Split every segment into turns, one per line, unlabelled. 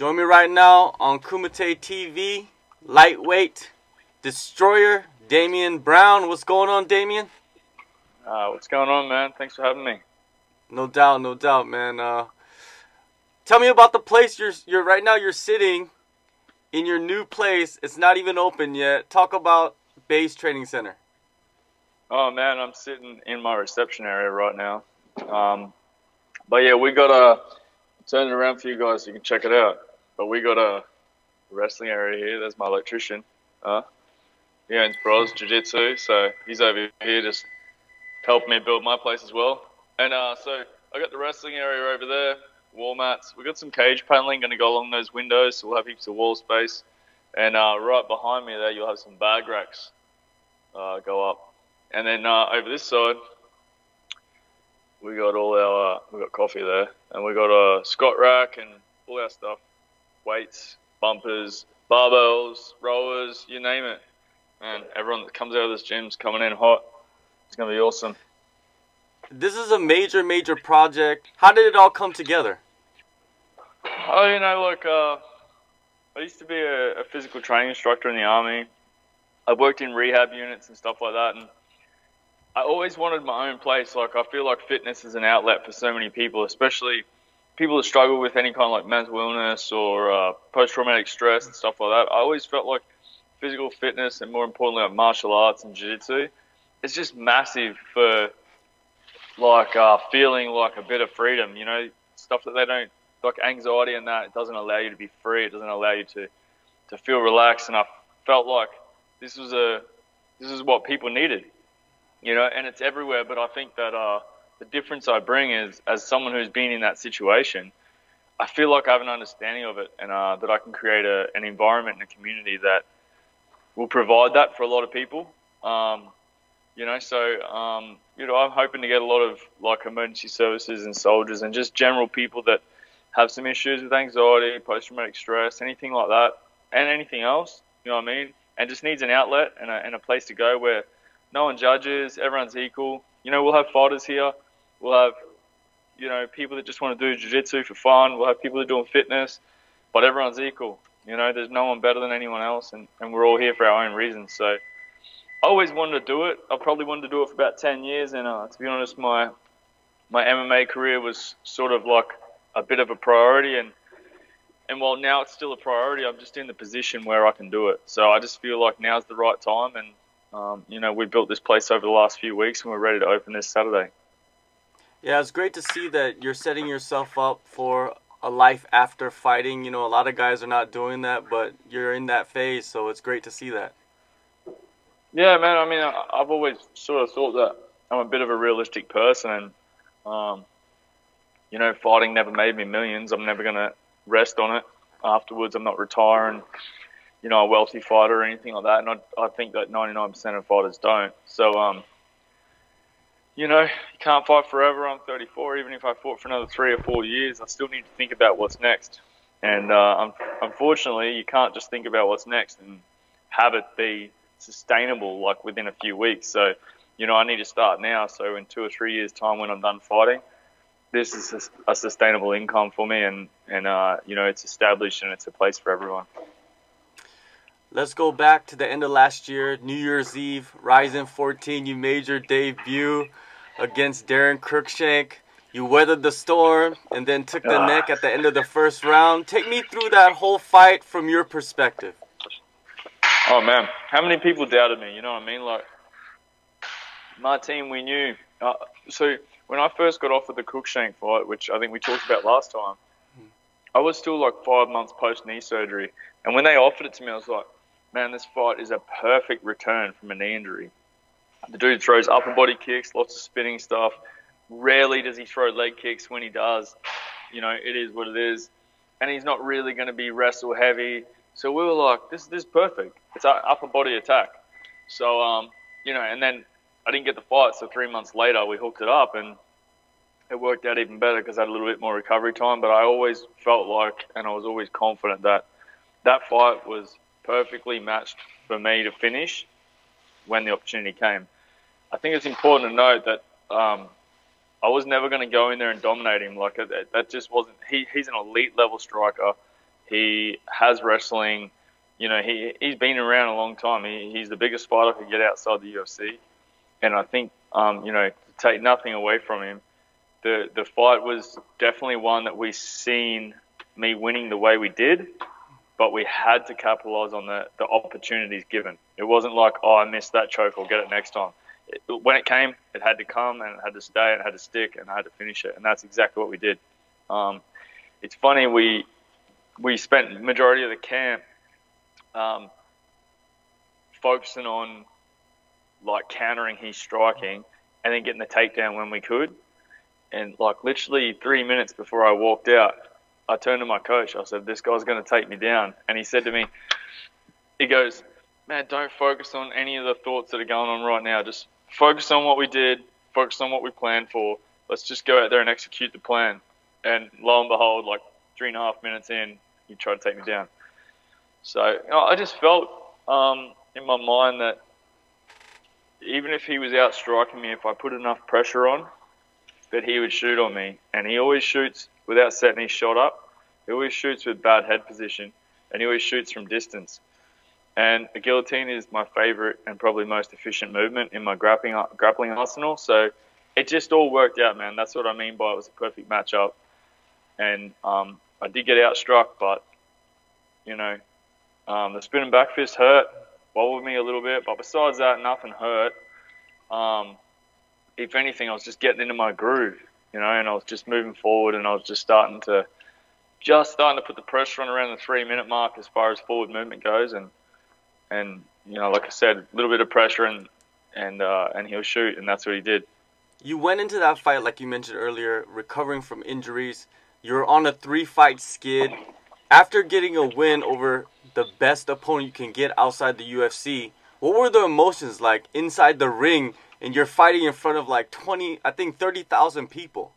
Join me right now on Kumite TV, lightweight destroyer, Damien Brown. What's going on, Damien?
Uh, what's going on, man? Thanks for having me.
No doubt, no doubt, man. Uh, tell me about the place you're you're right now. You're sitting in your new place. It's not even open yet. Talk about Base Training Center.
Oh man, I'm sitting in my reception area right now. Um, but yeah, we got a turn it around for you guys so you can check it out. But we got a wrestling area here. There's my electrician. Uh, he owns Bros Jiu Jitsu, so he's over here just helping me build my place as well. And uh, so I got the wrestling area over there, wall mats. We got some cage paneling going to go along those windows, so we'll have heaps of wall space. And uh, right behind me there, you'll have some bag racks uh, go up. And then uh, over this side, we got all our we got coffee there, and we got a squat rack and all our stuff, weights, bumpers, barbells, rowers, you name it. And everyone that comes out of this gym's coming in hot. It's gonna be awesome.
This is a major, major project. How did it all come together?
Oh, you know, look, uh, I used to be a, a physical training instructor in the army. I worked in rehab units and stuff like that, and I always wanted my own place. Like I feel like fitness is an outlet for so many people, especially people that struggle with any kind of like mental illness or uh, post-traumatic stress and stuff like that. I always felt like physical fitness and more importantly like martial arts and jiu-jitsu it's just massive for like uh, feeling like a bit of freedom. You know, stuff that they don't like anxiety and that it doesn't allow you to be free. It doesn't allow you to to feel relaxed. And I felt like this was a this is what people needed you know, and it's everywhere. But I think that uh, the difference I bring is, as someone who's been in that situation, I feel like I have an understanding of it, and uh, that I can create a, an environment and a community that will provide that for a lot of people. Um, you know, so um, you know, I'm hoping to get a lot of like emergency services and soldiers and just general people that have some issues with anxiety, post-traumatic stress, anything like that, and anything else. You know what I mean? And just needs an outlet and a, and a place to go where no one judges, everyone's equal. You know, we'll have fighters here. We'll have, you know, people that just want to do jiu-jitsu for fun. We'll have people that are doing fitness, but everyone's equal. You know, there's no one better than anyone else, and, and we're all here for our own reasons. So I always wanted to do it. I probably wanted to do it for about 10 years, and uh, to be honest, my my MMA career was sort of like a bit of a priority, and and while now it's still a priority, I'm just in the position where I can do it. So I just feel like now's the right time, and um, you know, we built this place over the last few weeks and we're ready to open this Saturday.
Yeah, it's great to see that you're setting yourself up for a life after fighting. You know, a lot of guys are not doing that, but you're in that phase, so it's great to see that.
Yeah, man. I mean, I've always sort of thought that I'm a bit of a realistic person, and um, you know, fighting never made me millions. I'm never gonna rest on it. Afterwards, I'm not retiring you know, a wealthy fighter or anything like that. And I, I think that 99% of fighters don't. So, um, you know, you can't fight forever. I'm 34. Even if I fought for another three or four years, I still need to think about what's next. And uh, unfortunately, you can't just think about what's next and have it be sustainable like within a few weeks. So, you know, I need to start now. So in two or three years' time, when I'm done fighting, this is a sustainable income for me, and and uh, you know, it's established and it's a place for everyone.
Let's go back to the end of last year, New Year's Eve, Rizin 14. You made your debut against Daron Cruickshank. You weathered the storm and then took the neck at the end of the first round. Take me through that whole fight from your perspective.
Oh man, how many people doubted me? You know what I mean? Like my team, we knew. Uh, so when I first got offered the Cruickshank fight, which I think we talked about last time, I was still like five months post knee surgery, and when they offered it to me, I was like, man, this fight is a perfect return from a knee injury. The dude throws upper body kicks, lots of spinning stuff. Rarely does he throw leg kicks. When he does, you know, it is what it is. And he's not really going to be wrestle heavy. So we were like, this, this is perfect. It's an upper body attack. So, um, you know, and then I didn't get the fight. So three months later, we hooked it up and it worked out even better because I had a little bit more recovery time. But I always felt like, and I was always confident that that fight was perfectly matched for me to finish when the opportunity came. I think it's important to note that um, I was never going to go in there and dominate him. Like that, just wasn't. He, he's an elite level striker. He has wrestling. You know, he he's been around a long time. He, he's the biggest fighter to get outside the UFC, and I think um, you know to take nothing away from him, the the fight was definitely one that we seen me winning the way we did, but we had to capitalize on the the opportunities given. It wasn't like oh I missed that choke, I'll get it next time. It, when it came, it had to come and it had to stay and it had to stick and I had to finish it, and that's exactly what we did. Um, it's funny we we spent majority of the camp um, focusing on like countering his striking and then getting the takedown when we could. And like literally three minutes before I walked out, I turned to my coach. I said, "This guy's going to take me down." And he said to me, "He goes, man, don't focus on any of the thoughts that are going on right now. Just focus on what we did. Focus on what we planned for. Let's just go out there and execute the plan." And lo and behold, like three and a half minutes in, he tried to take me down. So you know, I just felt um, in my mind that even if he was out striking me, if I put enough pressure on, that he would shoot on me. And he always shoots without setting his shot up. He always shoots with bad head position, and he always shoots from distance. And a guillotine is my favorite and probably most efficient movement in my grappling grappling arsenal. So it just all worked out, man. That's what I mean by it was a perfect matchup. And um, I did get outstruck, but you know, um, the spinning back fist hurt, wobbled me a little bit, but besides that, nothing hurt. Um, if anything, I was just getting into my groove, you know, and I was just moving forward, and I was just starting to, just starting to put the pressure on around the three minute mark as far as forward movement goes, and and you know, like I said, a little bit of pressure, and and uh, and he'll shoot, and that's what he did.
You went into that fight, like you mentioned earlier, recovering from injuries. You're on a three fight skid. After getting a win over the best opponent you can get outside the UFC, what were the emotions like inside the ring and you're fighting in front of like 20, I think 30,000 people?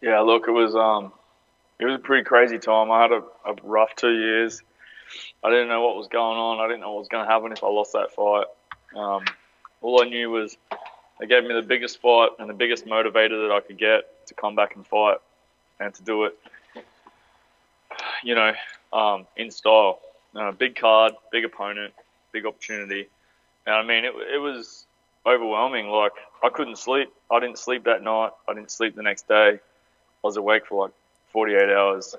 Yeah, look, it was um it was a pretty crazy time. I had a, a rough 2 years. I didn't know what was going on. I didn't know what was going to happen if I lost that fight. Um, all I knew was they gave me the biggest fight and the biggest motivator that I could get to come back and fight and to do it, you know, um, in style. Uh, big card, big opponent, big opportunity. And I mean, it, it was overwhelming. Like, I couldn't sleep. I didn't sleep that night. I didn't sleep the next day. I was awake for like 48 hours.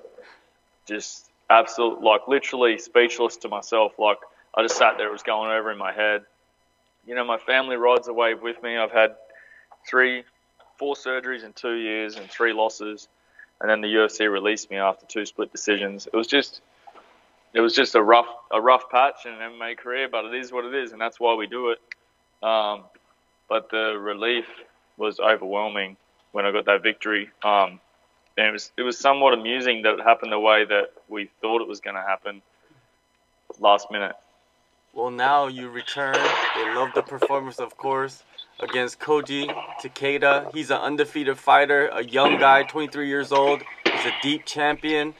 Just absolute, like, literally speechless to myself. Like, I just sat there, it was going over in my head you know, my family rides wave with me. I've had three, four surgeries in two years and three losses, and then the UFC released me after two split decisions. It was just, it was just a rough, a rough patch in an MMA career, but it is what it is, and that's why we do it. Um, but the relief was overwhelming when I got that victory. Um, and it was, it was somewhat amusing that it happened the way that we thought it was going to happen last minute.
Well, now you return. They love the performance, of course, against Koji Takeda. He's an undefeated fighter, a young guy, 23 years old. He's a deep champion.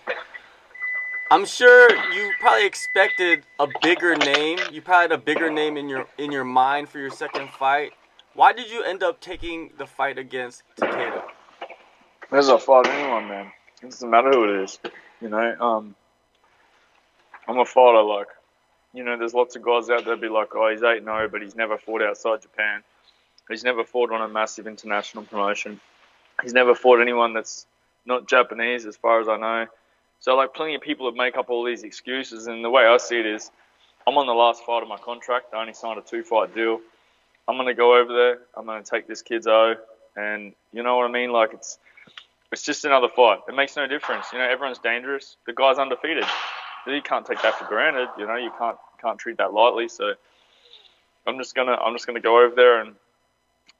I'm sure you probably expected a bigger name. You probably had a bigger name in your in your mind for your second fight. Why did you end up taking the fight against Takeda?
There's a fight anyone, man. It doesn't matter who it is. You know, um, I'm a fighter. Like you know, there's lots of guys out there be like, oh, he's 8 0, but he's never fought outside Japan. He's never fought on a massive international promotion. He's never fought anyone that's not Japanese, as far as I know. So, like, plenty of people that make up all these excuses. And the way I see it is, I'm on the last fight of my contract. I only signed a two fight deal. I'm going to go over there. I'm going to take this kid's O. And you know what I mean? Like, it's it's just another fight. It makes no difference. You know, everyone's dangerous. The guy's undefeated. You can't take that for granted. You know, you can't can't treat that lightly. So I'm just gonna I'm just gonna go over there and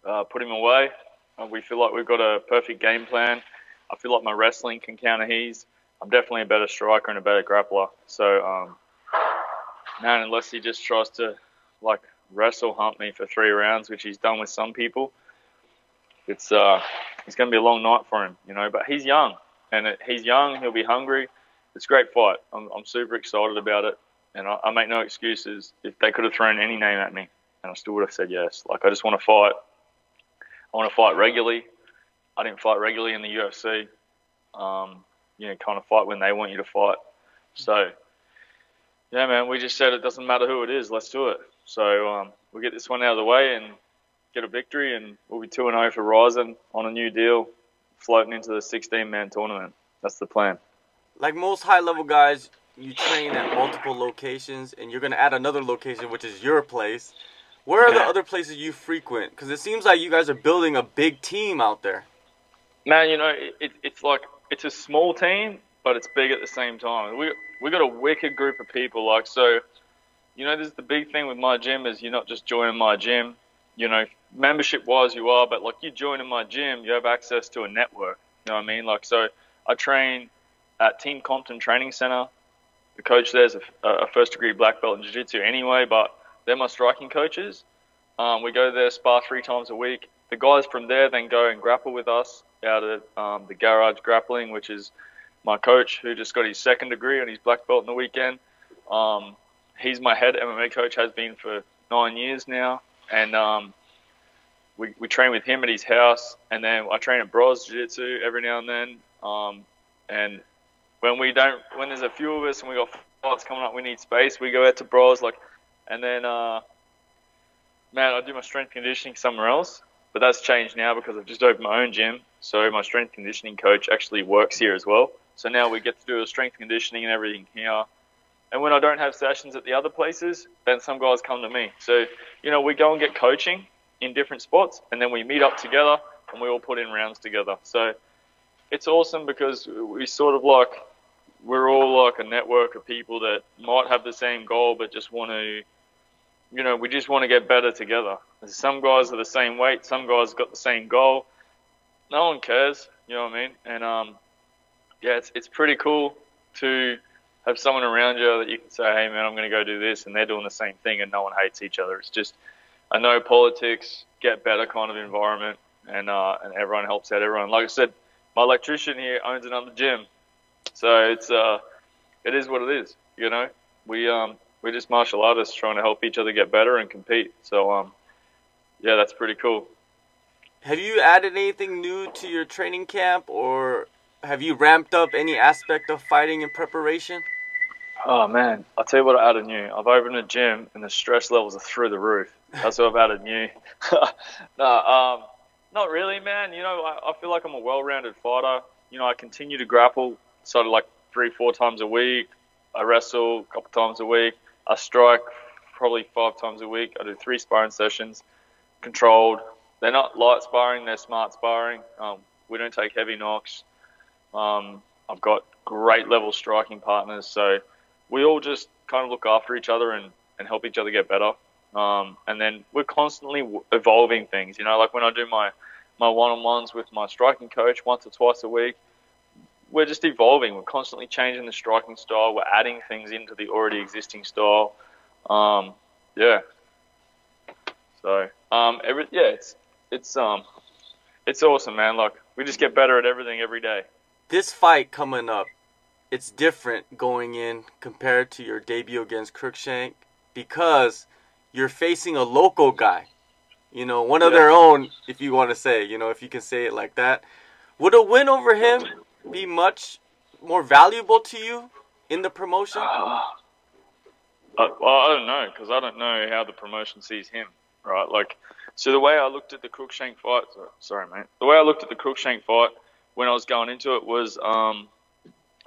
uh, put him away. Uh, we feel like we've got a perfect game plan. I feel like my wrestling can counter his. I'm definitely a better striker and a better grappler. So, um, man, unless he just tries to like wrestle hump me for three rounds, which he's done with some people, it's uh, it's going to be a long night for him, you know. But he's young, and it, he's young. He'll be hungry. It's a great fight. I'm, I'm super excited about it and I, I make no excuses. If they could have thrown any name at me, and I still would have said yes. Like I just want to fight. I want to fight regularly. I didn't fight regularly in the UFC. Um, you know, kind of fight when they want you to fight. So, yeah, man, we just said it doesn't matter who it is, let's do it. So um, we'll get this one out of the way and get a victory, and we'll be 2 0 for Rizin on a new deal, floating into the 16 man tournament. That's the plan.
Like most high level guys, you train at multiple locations, and you're going to add another location, which is your place. Where are the other places you frequent? Because it seems like you guys are building a big team out there.
Man, you know, it, it's like it's a small team, but it's big at the same time. We we got a wicked group of people. Like so, you know, there's the big thing with my gym is you're not just joining my gym. You know, membership wise you are, but like you joining my gym, you have access to a network. You know what I mean? Like so, I train at Team Compton Training Center. The coach there's a, a first degree black belt in jiu jitsu anyway, but they're my striking coaches. Um, we go there, spar three times a week. The guys from there then go and grapple with us out at um, the Garage Grappling, which is my coach who just got his second degree and his black belt in the weekend. Um, he's my head MMA coach, has been for nine years now, and um, we, we train with him at his house, and then I train at Bros Jiu Jitsu every now and then. Um, and when we don't, when there's a few of us and we got fights coming up, we need space. We go out to Bros like and then, uh, man, I do my strength conditioning somewhere else, but that's changed now because I've just opened my own gym. So my strength conditioning coach actually works here as well. So now we get to do the strength conditioning and everything here. And when I don't have sessions at the other places, then some guys come to me. So, you know, we go and get coaching in different spots and then we meet up together and we all put in rounds together. So it's awesome because we sort of like we're all like a network of people that might have the same goal but just want to you know, we just want to get better together. Some guys are the same weight, some guys got the same goal. No one cares, you know what I mean? And um, yeah, it's it's pretty cool to have someone around you that you can say, hey man, I'm going to go do this, and they're doing the same thing, and no one hates each other. It's just I know politics, get better kind of environment, and uh, and everyone helps out everyone. Like I said, my electrician here owns another gym, so it's uh, it is what it is. You know, we um we're just martial artists trying to help each other get better and compete. So, um, yeah, that's pretty cool.
Have you added anything new to your training camp, or have you ramped up any aspect of fighting in preparation?
Oh man, I'll tell you what I added new. I've opened a gym and the stress levels are through the roof. That's what I've added new. no, um, not really, man. You know, I, I feel like I'm a well-rounded fighter. You know, I continue to grapple sort of like three, four times a week. I wrestle a couple times a week. I strike probably five times a week. I do three sparring sessions, controlled. They're not light sparring; they're smart sparring. Um, we don't take heavy knocks. Um, I've got great level striking partners, so we all just kind of look after each other and, and help each other get better. Um, and then we're constantly evolving things. You know, like when I do my my one-on-ones with my striking coach once or twice a week, we're just evolving. We're constantly changing the striking style. We're adding things into the already existing style. Um, yeah. So um, every yeah, it's it's um it's awesome, man. Like we just get better at everything every day.
This fight coming up, it's different going in compared to your debut against Cruickshank because you're facing a local guy. You know, one of yeah. their own, if you want to say, you know, if you can say it like that. Would a win over him be much more valuable to you in the promotion? Uh,
uh, well, I don't know because I don't know how the promotion sees him, right? Like, so the way I looked at the Cruickshank fight, sorry, mate. The way I looked at the Cruickshank fight when I was going into it was, um,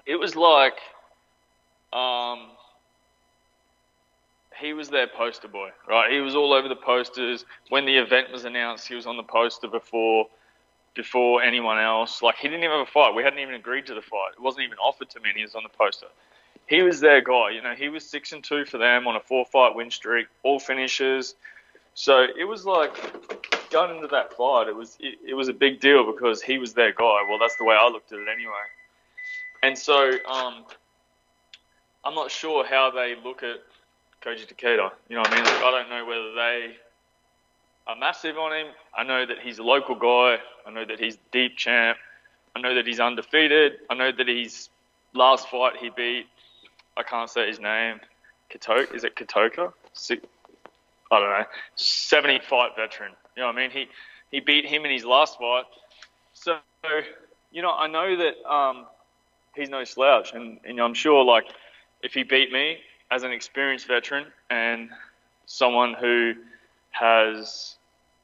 it was like, um, he was their poster boy, right? He was all over the posters. When the event was announced, he was on the poster before before anyone else. Like he didn't even have a fight. We hadn't even agreed to the fight. It wasn't even offered to me. and He was on the poster. He was their guy. You know, he was six and two for them on a four fight win streak, all finishes. So it was like going into that fight. It was it, it was a big deal because he was their guy. Well, that's the way I looked at it anyway. And so um, I'm not sure how they look at Koji Takeda. You know what I mean? Like, I don't know whether they are massive on him. I know that he's a local guy. I know that he's deep champ. I know that he's undefeated. I know that his last fight he beat, I can't say his name, Katoka. Is it Katoka? I don't know. 70 fight veteran. You know what I mean? He, he beat him in his last fight. So, you know, I know that um, he's no slouch, and, and I'm sure like if he beat me as an experienced veteran and someone who has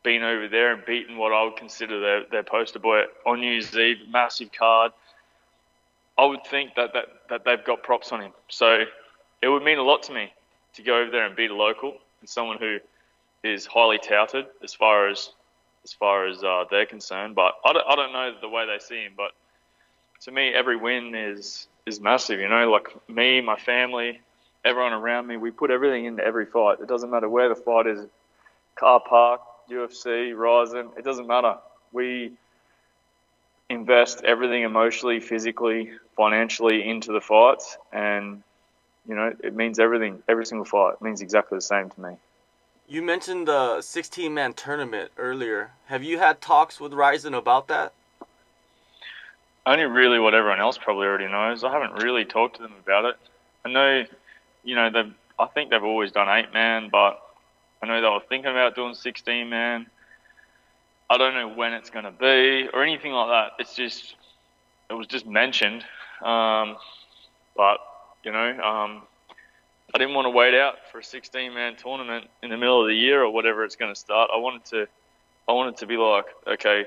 been over there and beaten what I would consider their, their poster boy on New Year's Eve, massive card, I would think that, that, that they've got props on him. So it would mean a lot to me to go over there and beat a local and someone who is highly touted as far as as far as uh, they're concerned. But I don't, I don't know the way they see him. But to me, every win is is massive. You know, like me, my family, everyone around me, we put everything into every fight. It doesn't matter where the fight is, car park, UFC, Rizin. It doesn't matter. We invest everything emotionally, physically, financially into the fights, and you know it means everything. Every single fight means exactly the same to me.
You mentioned the 16-man tournament earlier. Have you had talks with Rizin about that?
Only really what everyone else probably already knows. I haven't really talked to them about it. I know, you know, they I think they've always done eight man, but I know they were thinking about doing 16 man. I don't know when it's going to be or anything like that. It's just, it was just mentioned. Um, but, you know, um, I didn't want to wait out for a 16 man tournament in the middle of the year or whatever it's going to start. I wanted to, I wanted to be like, okay,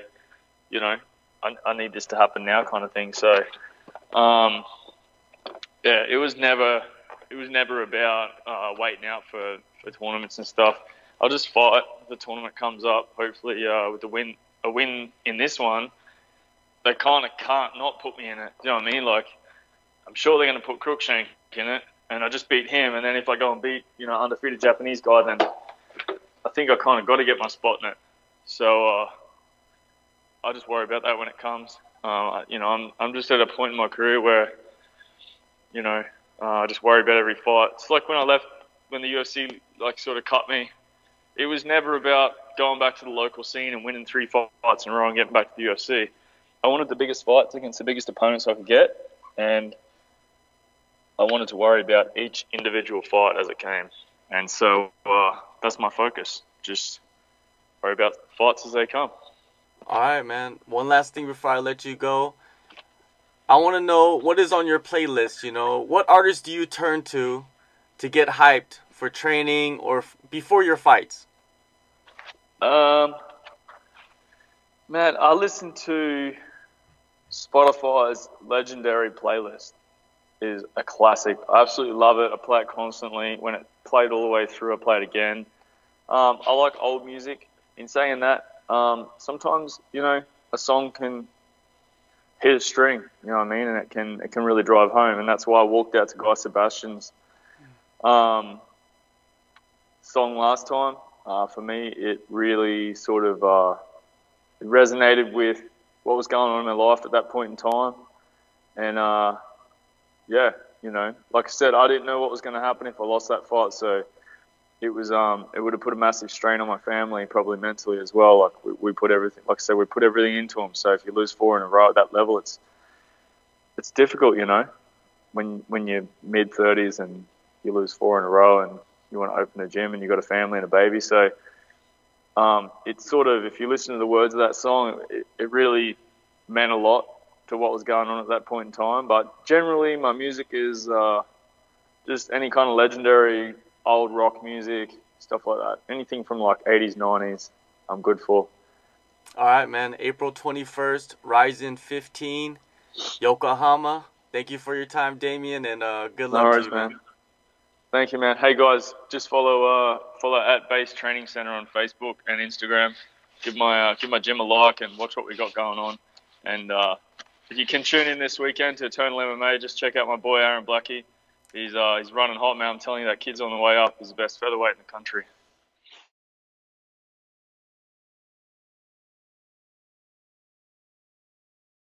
you know, I, I need this to happen now kind of thing. So, um, yeah, it was never, it was never about uh, waiting out for, for tournaments and stuff. I'll just fight. The tournament comes up, hopefully uh, with the win, a win in this one, they kind of can't not put me in it. Do you know what I mean? Like, I'm sure they're going to put Cruickshank in it, and I just beat him. And then if I go and beat, you know, undefeated Japanese guy, then I think I kind of got to get my spot in it. So uh, I just worry about that when it comes. Uh, you know, I'm I'm just at a point in my career where, you know, uh, I just worry about every fight. It's like when I left, when the UFC like sort of cut me it was never about going back to the local scene and winning three fights in a row and getting back to the UFC. I wanted the biggest fights against the biggest opponents I could get, and I wanted to worry about each individual fight as it came. And so uh, that's my focus. Just worry about fights as they come.
All right, man. One last thing before I let you go. I want to know what is on your playlist. You know, what artists do you turn to to get hyped for training or f- before your fights?
Um, man, I listen to Spotify's legendary playlist. Is a classic. I absolutely love it. I play it constantly. When it played all the way through, I play it again. Um, I like old music. In saying that, um, sometimes you know a song can hit a string. You know what I mean, and it can it can really drive home. And that's why I walked out to Guy Sebastian's um, song last time uh, for me, it really sort of uh, it resonated with what was going on in my life at that point in time. And uh, yeah, you know, like I said, I didn't know what was going to happen if I lost that fight. So it was um, it would have put a massive strain on my family, probably mentally as well. Like we, we put everything, like I said, we put everything into them. So if you lose four in a row at that level, it's it's difficult, you know, when when you're mid thirties and you lose four in a row and you want to open a gym and you've got a family and a baby. So um, it's sort of, if you listen to the words of that song, it, it really meant a lot to what was going on at that point in time. But generally, my music is uh, just any kind of legendary old rock music, stuff like that. Anything from like 80s, 90s, I'm good for.
All right, man. April 21st, Rizin 15, Yokohama. Thank you for your time, Damien, and uh, good luck
no worries,
to you, man. man.
Thank you, man. Hey guys, just follow uh, follow at Base Training Center on Facebook and Instagram. Give my uh, give my gym a like and watch what we got going on. And uh, if you can tune in this weekend to Eternal MMA, just check out my boy Aaron Blackie. He's uh, he's running hot, man. I'm telling you, that kid's on the way up. He's the best featherweight in the country.